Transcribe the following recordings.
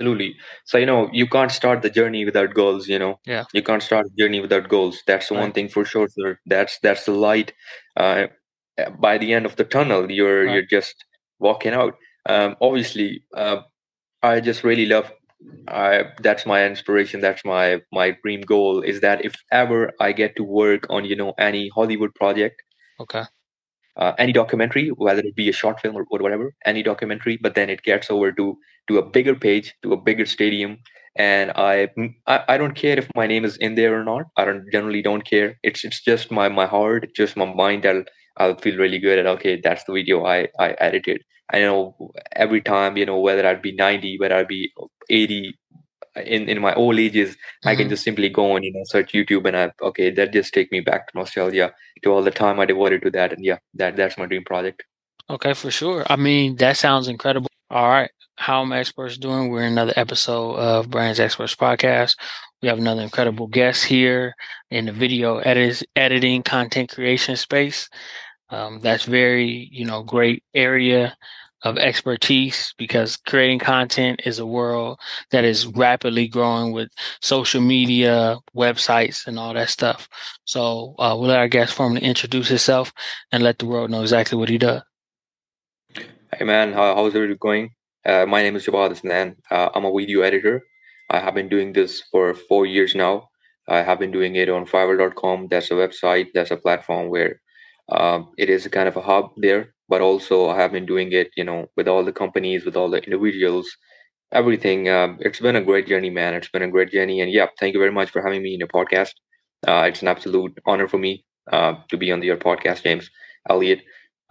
absolutely. So you know, you can't start the journey without goals. You know, Yeah. you can't start the journey without goals. That's the one thing for sure, sir. That's that's the light. Uh, by the end of the tunnel, you're Right. you're just walking out. Um, obviously, uh, I just really love. I that's my inspiration. That's my my dream goal. Is that if ever I get to work on you know any Hollywood project, Okay. Uh, any documentary, whether it be a short film or, or whatever, any documentary, but then it gets over to to a bigger page, to a bigger stadium, and I, I I don't care if my name is in there or not. I don't generally don't care. It's it's just my my heart, just my mind. I'll I'll feel really good and okay, that's the video I I edited. I know every time you know whether I'd be ninety, whether I'd be eighty, in in my old ages i can Mhm. just simply go and you know search youtube and i okay that just take me back to nostalgia to all the time i devoted to that and yeah that that's my dream project Okay, for sure. I mean, that sounds incredible. All right. How am experts doing? We're in another episode of Brands Experts Podcast. We have another incredible guest here in the video edit- editing content creation space. Um, that's very, you know, great area of expertise because creating content is a world that is rapidly growing with social media, websites, and all that stuff. So uh, we'll let our guest formally introduce himself and let the world know exactly what he does. hey man. How, how's it going? Uh, my name is jabad Hasnan. uh, i'm a video editor. I have been doing this for four years now. I have been doing it on fiverr.com that's a website. That's a platform where um, it is kind of a hub there but also i have been doing it you know with all the companies with all the individuals everything. Um, it's been a great journey, man. It's been a great journey, and yeah, thank you very much for having me in your podcast. Uh, it's an absolute honor for me uh, to be on your podcast, James Elliott.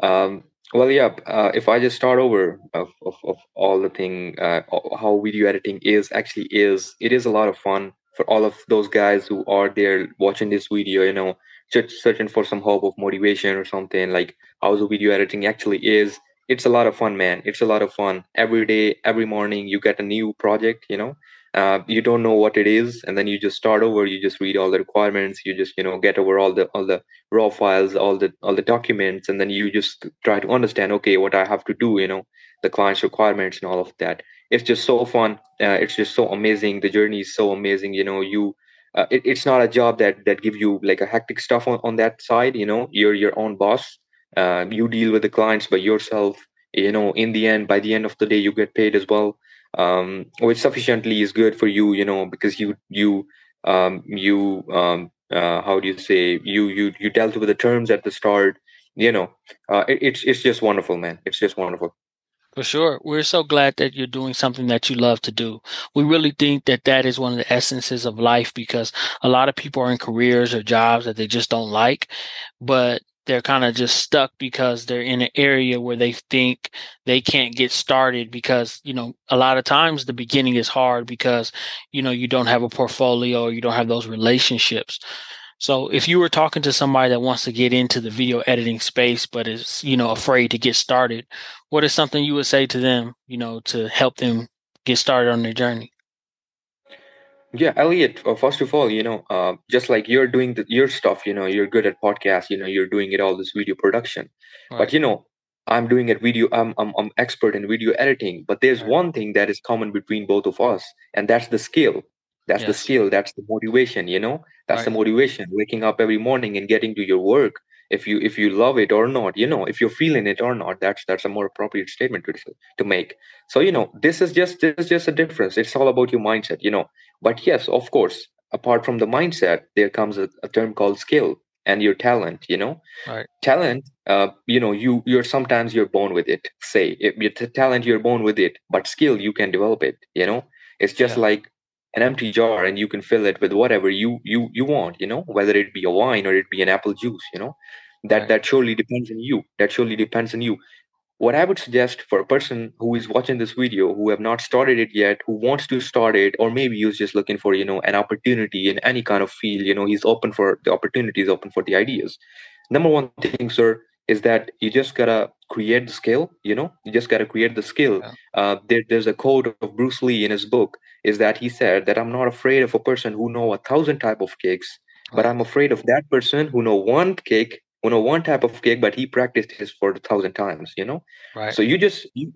Um, well, yeah. Uh, if I just start over of, of, of all the thing, uh, how video editing is actually is, it is a lot of fun for all of those guys who are there watching this video. You know, just searching for some hope of motivation or something like how the video editing actually is. It's a lot of fun man. It's a lot of fun. Every day every morning you get a new project you know? Uh, you don't know what it is and then you just start over. You just read all the requirements. You just you know get over all the all the raw files all the all the documents and then you just try to understand okay what i have to do you know the client's requirements and all of that. It's just so fun. Uh, it's just so amazing. The journey is so amazing. You know you uh, it, it's not a job that that give you like a hectic stuff on, on that side you know? You're your own boss. Uh, you deal with the clients by yourself. You know in the end by the end of the day you get paid as well. Um, which sufficiently is good for you you know because you you um, you um, uh, how do you say you you you dealt with the terms at the start you know? Uh, it, it's it's just wonderful man. It's just wonderful For sure. We're so glad that you're doing something that you love to do. We really think that that is one of the essences of life because a lot of people are in careers or jobs that they just don't like, but they're kind of just stuck because they're in an area where they think they can't get started because, you know, a lot of times the beginning is hard because, you know, you don't have a portfolio or you don't have those relationships. So if you were talking to somebody that wants to get into the video editing space but is, you know, afraid to get started, what is something you would say to them, you know, to help them get started on their journey? yeah elliot uh, first of all you know uh, just like you're doing the, your stuff you know you're good at podcasts you know you're doing it all this video production Right. but you know i'm doing it video I'm, I'm i'm expert in video editing but there's Right. one thing that is common between both of us and that's the skill that's the skill that's the motivation you know? That's the motivation waking up every morning and getting to your work if you if you love it or not you know if you're feeling it or not that's that's a more appropriate statement to to make. So you know this is just this is just a difference it's all about your mindset you know? But yes of course apart from the mindset there comes a, a term called skill and your talent you know? Right. talent uh, you know you you're sometimes you're born with it say if your talent you're born with it but skill you can develop it you know? It's just Yeah. like an empty jar and you can fill it with whatever you you you want you know whether it be a wine or it be an apple juice you know. That that surely depends on you. That surely depends on you. What i would suggest for a person who is watching this video who have not started it yet who wants to start it or maybe who's just looking for you know an opportunity in any kind of field you know he's open for the opportunities open for the ideas. Number one thing sir is that you just gotta create the skill you know you just gotta create the skill Yeah. uh, there, there's a quote of bruce lee in his book is that he said that i'm not afraid of a person who know a thousand type of cakes but i'm afraid of that person who know one cake who know one type of cake but he practiced his for a thousand times you know Right. so you just you,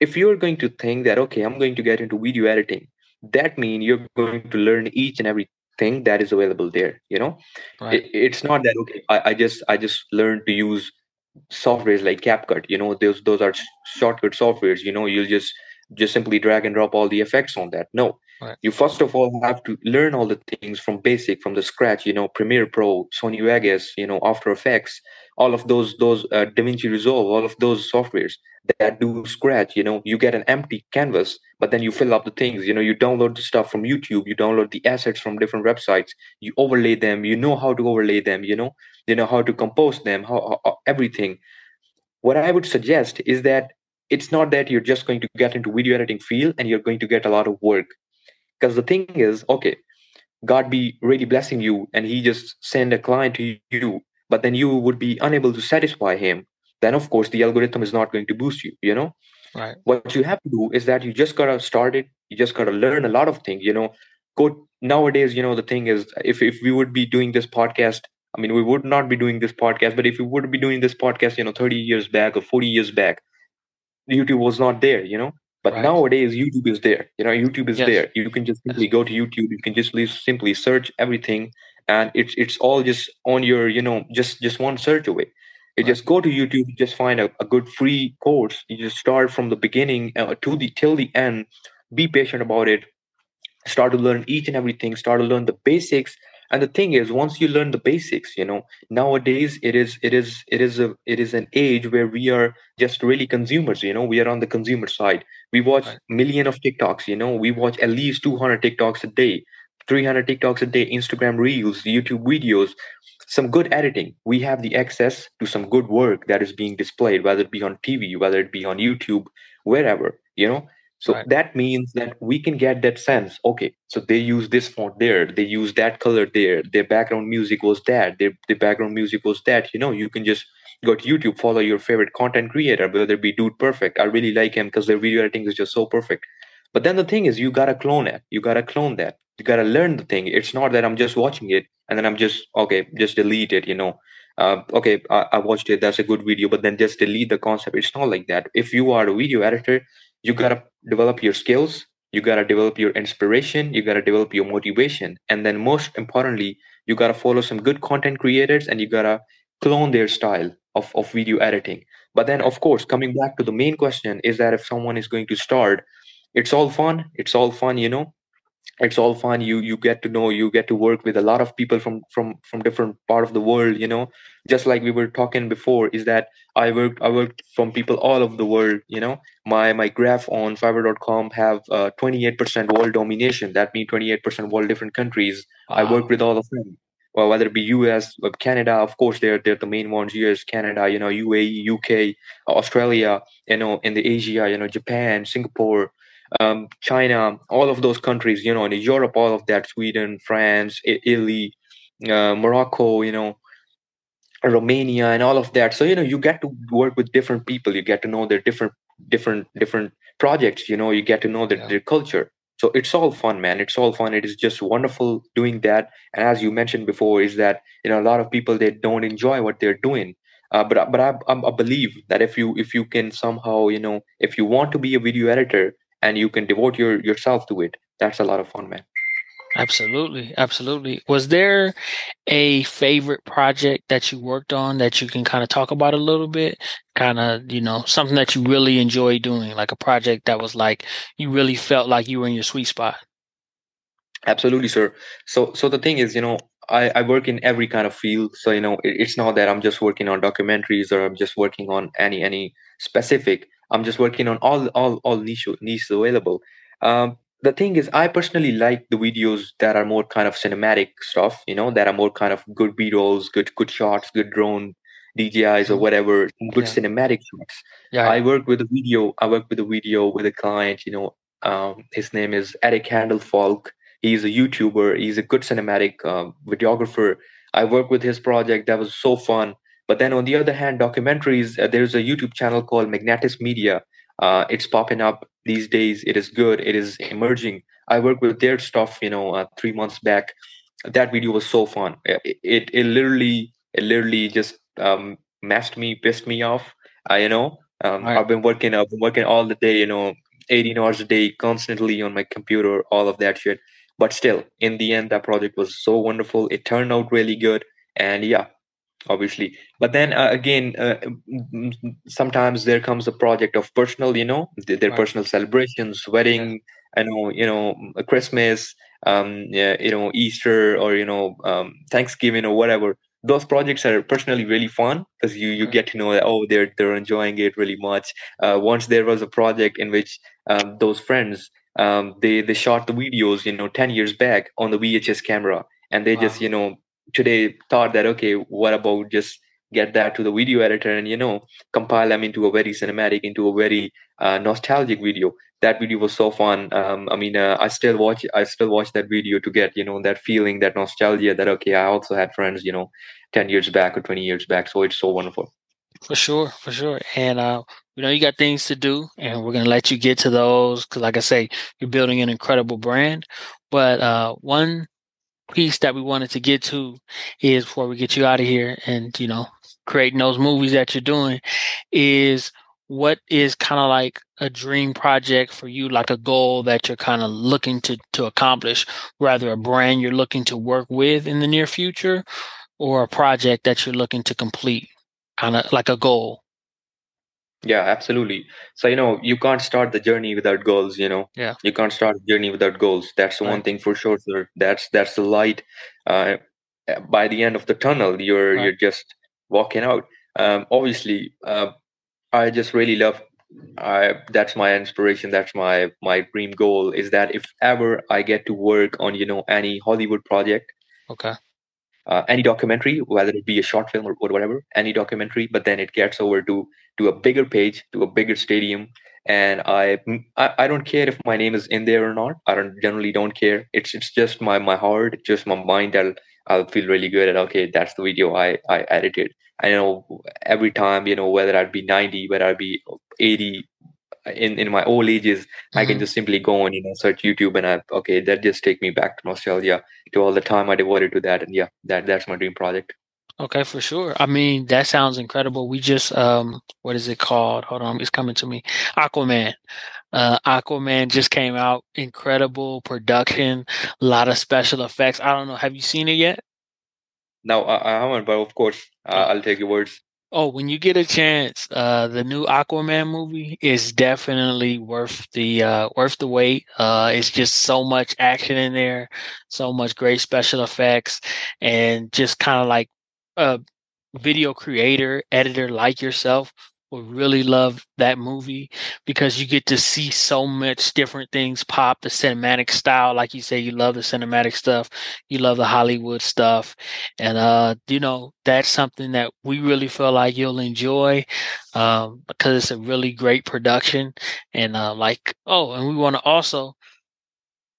if you're going to think that okay i'm going to get into video editing that means you're going to learn each and everything that is available there you know right. it, it's not that okay I, I just i just learned to use softwares like CapCut. You know, those those are shortcut softwares. You know, you'll just just simply drag and drop all the effects on that. No, right. you first of all have to learn all the things from basic, from the scratch. You know, Premiere Pro, Sony Vegas, you know, After Effects, all of those those uh, DaVinci Resolve, all of those softwares that do scratch. You know, you get an empty canvas, but then you fill up the things. You know, you download the stuff from YouTube, you download the assets from different websites, you overlay them. You know how to overlay them. You know, you know how to compose them how, how, everything what i would suggest is that it's not that you're just going to get into video editing field and you're going to get a lot of work because the thing is okay god be really blessing you and he just send a client to you but then you would be unable to satisfy him then of course the algorithm is not going to boost you you know right what you have to do is that you just gotta start it you just gotta learn a lot of things you know go nowadays you know the thing is if, if we would be doing this podcast I mean, we would not be doing this podcast, but if we would be doing this podcast, you know, 30 years back or 40 years back, YouTube was not there, you know. But right. nowadays, YouTube is there. You know, YouTube is yes. there. You can just simply yes. go to YouTube. You can just simply search everything, and it's it's all just on your, you know, just just one search away. You right. just go to YouTube, just find a, a good free course. You just start from the beginning uh, to the till the end. Be patient about it. Start to learn each and everything. Start to learn the basics and the thing is once you learn the basics you know nowadays it is it is it is a it is an age where we are just really consumers you know we are on the consumer side we watch right. million of tiktoks you know we watch at least 200 tiktoks a day 300 tiktoks a day instagram reels youtube videos some good editing we have the access to some good work that is being displayed whether it be on tv whether it be on youtube wherever you know so right. that means that we can get that sense. Okay, so they use this font there, they use that color there, their background music was that, their, their background music was that. You know, you can just go to YouTube, follow your favorite content creator, whether it be Dude Perfect. I really like him because their video editing is just so perfect. But then the thing is, you gotta clone it. You gotta clone that. You gotta learn the thing. It's not that I'm just watching it and then I'm just okay, just delete it. You know, uh, okay, I, I watched it. That's a good video, but then just delete the concept. It's not like that. If you are a video editor, you got to develop your skills you got to develop your inspiration you got to develop your motivation and then most importantly you got to follow some good content creators and you got to clone their style of, of video editing but then of course coming back to the main question is that if someone is going to start it's all fun it's all fun you know it's all fun you you get to know you get to work with a lot of people from from from different part of the world you know? Just like we were talking before is that i worked i worked from people all over the world you know? My my graph on fiverr.com have uh, 28% world domination. That means 28% world different countries. Wow. i work with all of them. Well, whether it be us uh, canada of course they're they're the main ones us canada you know uae uk australia you know in the asia you know japan singapore um, China, all of those countries, you know, in Europe, all of that, Sweden, France, Italy, uh, Morocco, you know, Romania, and all of that. So you know, you get to work with different people. You get to know their different, different, different projects. You know, you get to know their, yeah. their culture. So it's all fun, man. It's all fun. It is just wonderful doing that. And as you mentioned before, is that you know a lot of people they don't enjoy what they're doing. Uh, but but I, I believe that if you if you can somehow you know if you want to be a video editor and you can devote your yourself to it. That's a lot of fun man. Absolutely absolutely. Was there a favorite project that you worked on that you can kind of talk about a little bit? Kind of you know something that you really enjoy doing like a project that was like you really felt like you were in your sweet spot? Absolutely sir. So so the thing is you know I, I work in every kind of field so you know it, it's not that i'm just working on documentaries or i'm just working on any any specific I'm just working on all all all niche niches available. Um, the thing is, I personally like the videos that are more kind of cinematic stuff. You know, that are more kind of good B rolls, good good shots, good drone DJIs or mm-hmm. whatever, good yeah. cinematic shots. Yeah. I work with a video. I work with a video with a client. You know, um, his name is Eric Handel Falk. He's a YouTuber. He's a good cinematic uh, videographer. I worked with his project. That was so fun. But then on the other hand, documentaries, uh, there's a YouTube channel called Magnates Media. Uh, it's popping up these days. It is good. It is emerging. I worked with their stuff, you know, uh, three months back. That video was so fun. It it, it literally it literally just um, messed me, pissed me off. Uh, you know, Um, right. I've been working. I've been working all the day. You know, 18 hours a day, constantly on my computer, all of that shit. But still, in the end, that project was so wonderful. It turned out really good, and yeah, obviously. But then uh, again, uh, sometimes there comes a project of personal, you know, their, right. personal celebrations, wedding, I know, you know, Christmas, um, yeah, you know, Easter, or you know, um, Thanksgiving, or whatever those projects are personally really fun because you you get to know that oh they're they're enjoying it really much. Uh, once there was a project in which um, those friends um, they they shot the videos you know ten years back on the VHS camera, and they wow. just you know today thought that okay what about just get that to the video editor and you know compile them into a very cinematic into a very uh, nostalgic video. That video was so fun. Um, i mean uh, i still watch i still watch that video to get you know that feeling that nostalgia that okay i also had friends you know 10 years back or 20 years back. So it's so wonderful for sure for sure. And uh you know you got things to do and we're to let you get to those because like i say you're building an incredible brand. But uh one piece that we wanted to get to is before we get you out of here and you know creating those movies that you're doing is what is kind of like a dream project for you like a goal that you're kind of looking to to accomplish rather a brand you're looking to work with in the near future or a project that you're looking to complete kind of like a goal yeah absolutely so you know you can't start the journey without goals you know yeah you can't start the journey without goals that's right. one thing for sure sir. that's that's the light uh, by the end of the tunnel you're right. you're just walking out um, obviously uh, i just really love I that's my inspiration. That's my my dream goal. Is that if ever I get to work on you know any Hollywood project, okay, uh, any documentary, whether it be a short film or, or whatever, any documentary, but then it gets over to to a bigger page, to a bigger stadium, and I, I, I don't care if my name is in there or not. I don't generally don't care. It's it's just my my heart, just my mind. I'll I'll feel really good and okay, that's the video I I edited. I know every time you know whether I'd be ninety, whether I'd be eighty, in in my old ages mm-hmm. i can mm-hmm. just simply go on you know search youtube and i okay that just take me back to nostalgia to all the time i devoted to that. And yeah that that's my dream project. Okay for sure. I mean that sounds incredible. We just um what is it called? Hold on it's coming to me. Aquaman. Uh aquaman just came out. Incredible production. A lot of special effects. I don't know. Have you seen it yet? No i, I haven't but of course uh, i'll take your words Oh, when you get a chance, uh, the new Aquaman movie is definitely worth the uh, worth the wait. Uh, it's just so much action in there, so much great special effects, and just kind of like a video creator, editor like yourself would really love that movie because you get to see so much different things pop the cinematic style like you say you love the cinematic stuff you love the hollywood stuff and uh you know that's something that we really feel like you'll enjoy um because it's a really great production and uh like oh and we want to also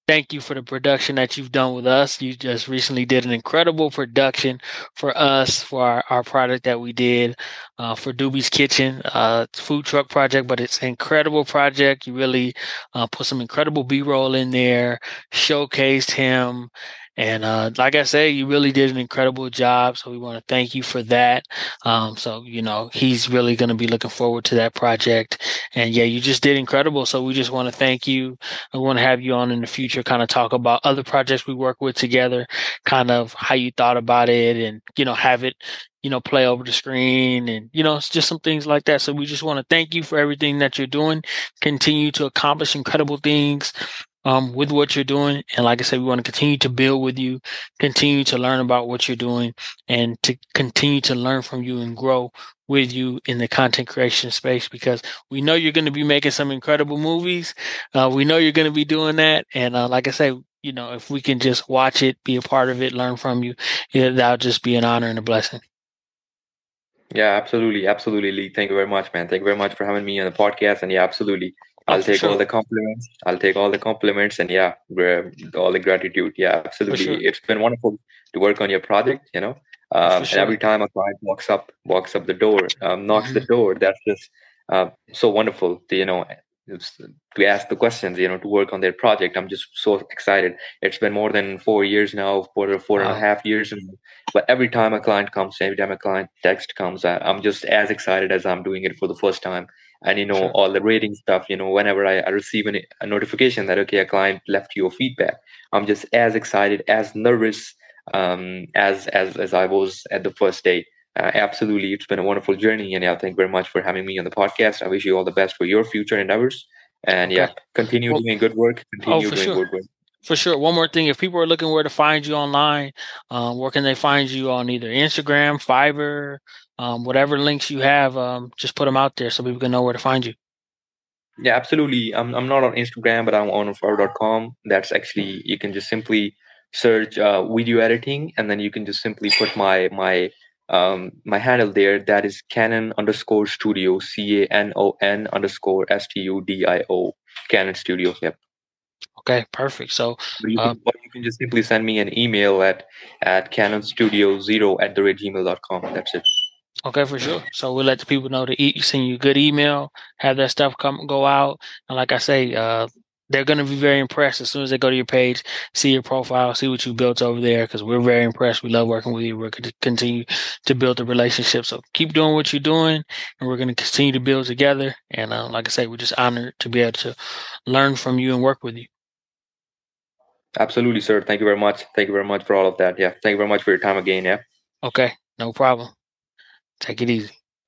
thank you for the production that you've done with us. You just recently did an incredible production for us for our, our product that we did uh, for Doobie's Kitchen, uh, food truck project, but it's an incredible project. You really uh, put some incredible B roll in there, showcased him, and uh, like I say, you really did an incredible job. So we want to thank you for that. Um, so, you know, he's really going to be looking forward to that project. And yeah, you just did incredible. So we just want to thank you. I want to have you on in the future, kind of talk about other projects we work with together, kind of how you thought about it and, you know, have it, you know, play over the screen and, you know, it's just some things like that. So we just want to thank you for everything that you're doing. Continue to accomplish incredible things um, with what you're doing. And like I said, we want to continue to build with you, continue to learn about what you're doing, and to continue to learn from you and grow with you in the content creation space because we know you're going to be making some incredible movies. Uh, we know you're going to be doing that. And uh, like I say, you know, if we can just watch it, be a part of it, learn from you, yeah, that'll just be an honor and a blessing. Yeah, absolutely. Absolutely, Lee. Thank you very much, man. Thank you very much for having me on the podcast. And yeah, absolutely. I'll take sure. all the compliments. I'll take all the compliments and yeah, all the gratitude. Yeah, absolutely. Sure. It's been wonderful to work on your project. You know, um, sure. and every time a client walks up, walks up the door, um, knocks mm-hmm. the door, that's just uh, so wonderful. To, you know, to ask the questions. You know, to work on their project. I'm just so excited. It's been more than four years now, four four wow. and a half years. But every time a client comes, every time a client text comes, I'm just as excited as I'm doing it for the first time and you know Sure. all the rating stuff you know whenever i, I receive an, a notification that okay a client left you a feedback i'm just as excited as nervous um, as as as i was at the first day uh, absolutely it's been a wonderful journey and yeah thank you very much for having me on the podcast i wish you all the best for your future endeavors and yeah continue Well, doing good work oh, continue for doing sure. good work For sure. One more thing. If people are looking where to find you online, um, where can they find you on either Instagram, Fiverr, um, whatever links you have, um, just put them out there so people can know where to find you. Yeah, absolutely. I'm I'm not on Instagram, but I'm on Fiverr.com. That's actually you can just simply search uh, video editing, and then you can just simply put my my um my handle there. That is Canon underscore Studio, C A N O N underscore S T U D I O, Canon Studio. Yep. Okay, perfect. So, But you uh, can or you can just simply send me an email at at canonstudio zero at the rate gmail.com. That's it. okay, for sure. So we'll let the people know to eat, send you a good email, have that stuff come go out, and like I say, uh, they're going to be very impressed as soon as they go to your page, see your profile, see what you built over there. Because we're very impressed. We love working with you. We're going to continue to build the relationship. So keep doing what you're doing, and we're going to continue to build together. And uh, like I say, we're just honored to be able to learn from you and work with you. Absolutely, sir. Thank you very much. Thank you very much for all of that. Yeah. Thank you very much for your time again. Yeah. Okay, no problem. Take it easy.